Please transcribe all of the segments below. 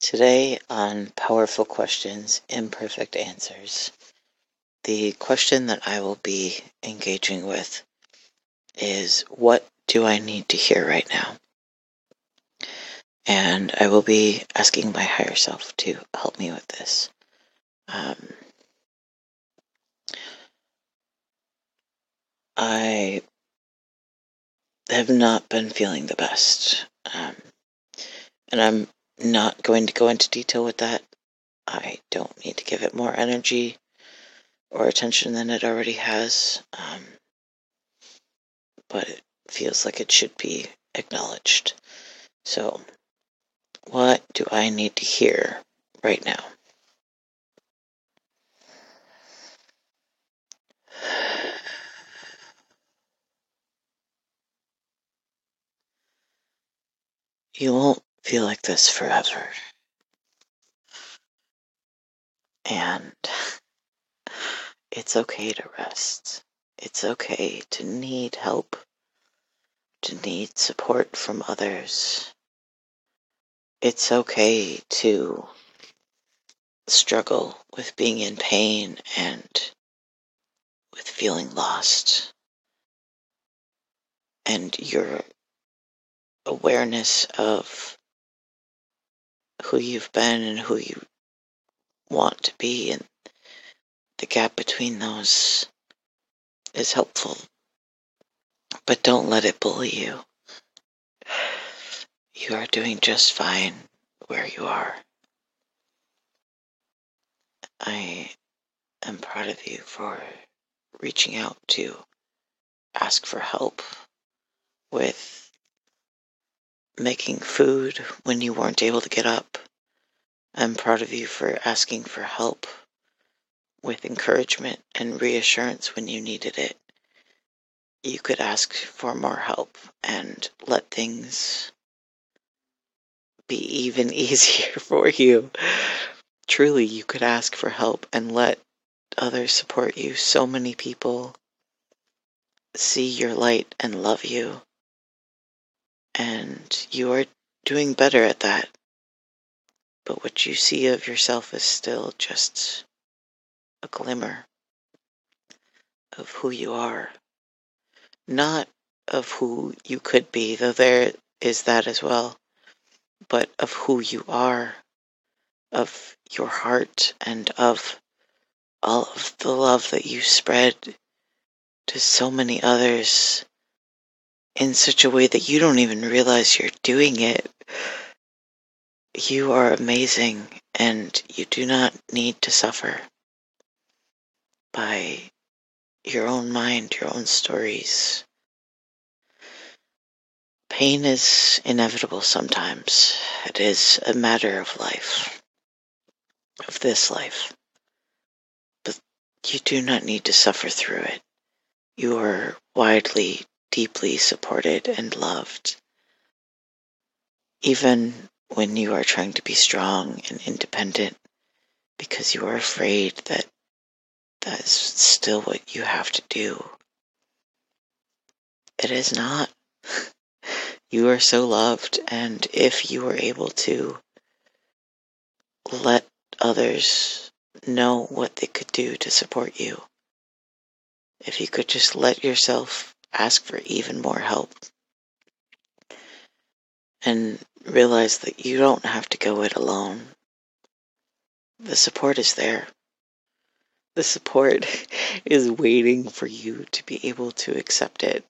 Today on Powerful Questions, Imperfect Answers, the question that I will be engaging with is What do I need to hear right now? And I will be asking my higher self to help me with this. Um, I have not been feeling the best. Um, and I'm not going to go into detail with that. I don't need to give it more energy or attention than it already has. Um, but it feels like it should be acknowledged. So, what do I need to hear right now? You won't feel like this forever. And it's okay to rest. It's okay to need help, to need support from others. It's okay to struggle with being in pain and with feeling lost. And your awareness of who you've been and who you want to be and the gap between those is helpful. But don't let it bully you. You are doing just fine where you are. I am proud of you for reaching out to ask for help with making food when you weren't able to get up. I'm proud of you for asking for help with encouragement and reassurance when you needed it. You could ask for more help and let things be even easier for you. Truly, you could ask for help and let others support you. So many people see your light and love you. And you are doing better at that. But what you see of yourself is still just a glimmer of who you are. Not of who you could be, though there is that as well, but of who you are, of your heart, and of all of the love that you spread to so many others in such a way that you don't even realize you're doing it. You are amazing and you do not need to suffer by your own mind, your own stories. Pain is inevitable sometimes. It is a matter of life, of this life. But you do not need to suffer through it. You are widely, deeply supported and loved. Even when you are trying to be strong and independent because you are afraid that that is still what you have to do. It is not. You are so loved, and if you are able to let others know what they could do to support you, if you could just let yourself ask for even more help and realize that you don't have to go it alone. The support is there. The support is waiting for you to be able to accept it.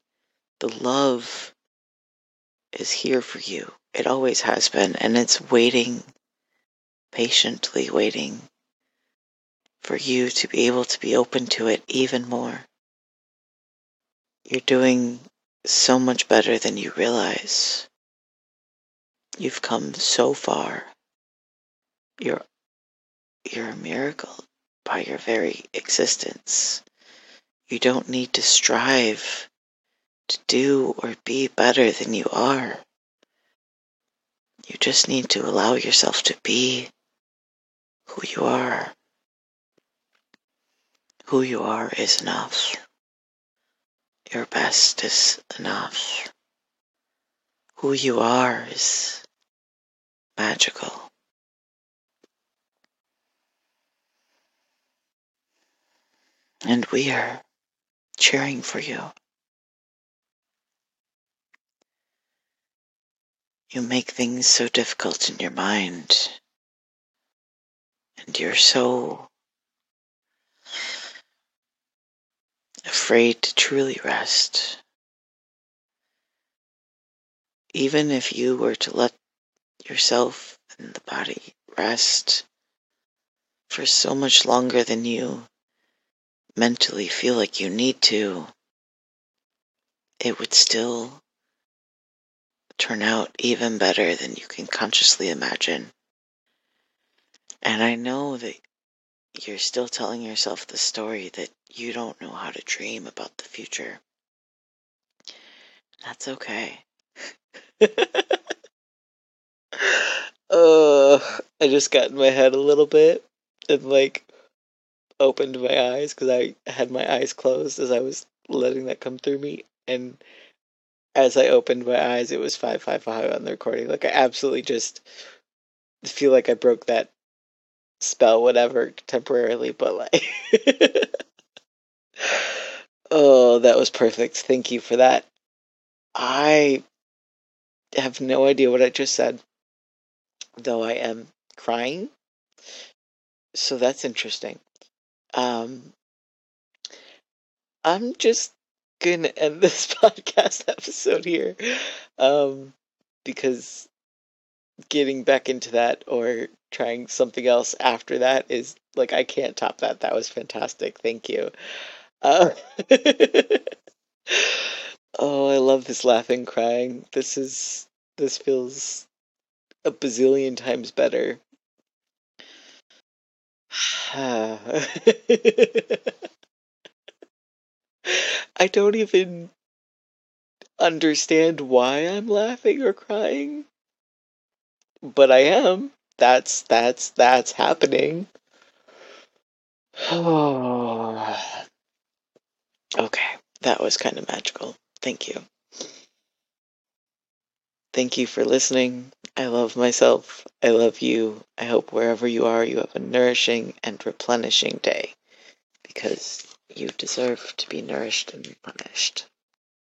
The love is here for you. It always has been, and it's waiting, patiently waiting for you to be able to be open to it even more. You're doing so much better than you realize. You've come so far. You're you're a miracle by your very existence. You don't need to strive to do or be better than you are. You just need to allow yourself to be who you are. Who you are is enough your best is enough. Who you are is magical. And we are cheering for you. You make things so difficult in your mind, and you're so afraid to truly rest. Even if you were to let yourself and the body rest for so much longer than you mentally feel like you need to, it would still turn out even better than you can consciously imagine. And I know that you're still telling yourself the story that you don't know how to dream about the future. That's okay. uh, I just got in my head a little bit and like opened my eyes because I had my eyes closed as I was letting that come through me. And as I opened my eyes, it was 555 on the recording. Like, I absolutely just feel like I broke that spell, whatever, temporarily, but like. oh, that was perfect. Thank you for that. I have no idea what I just said, though I am crying. So that's interesting. Um, I'm just gonna end this podcast episode here, um, because getting back into that or trying something else after that is like I can't top that. That was fantastic. Thank you. Uh, oh, I love this laughing, crying. This is this feels a bazillion times better. I don't even understand why I'm laughing or crying. But I am. That's that's that's happening. okay, that was kind of magical. Thank you. Thank you for listening. I love myself. I love you. I hope wherever you are, you have a nourishing and replenishing day because you deserve to be nourished and replenished.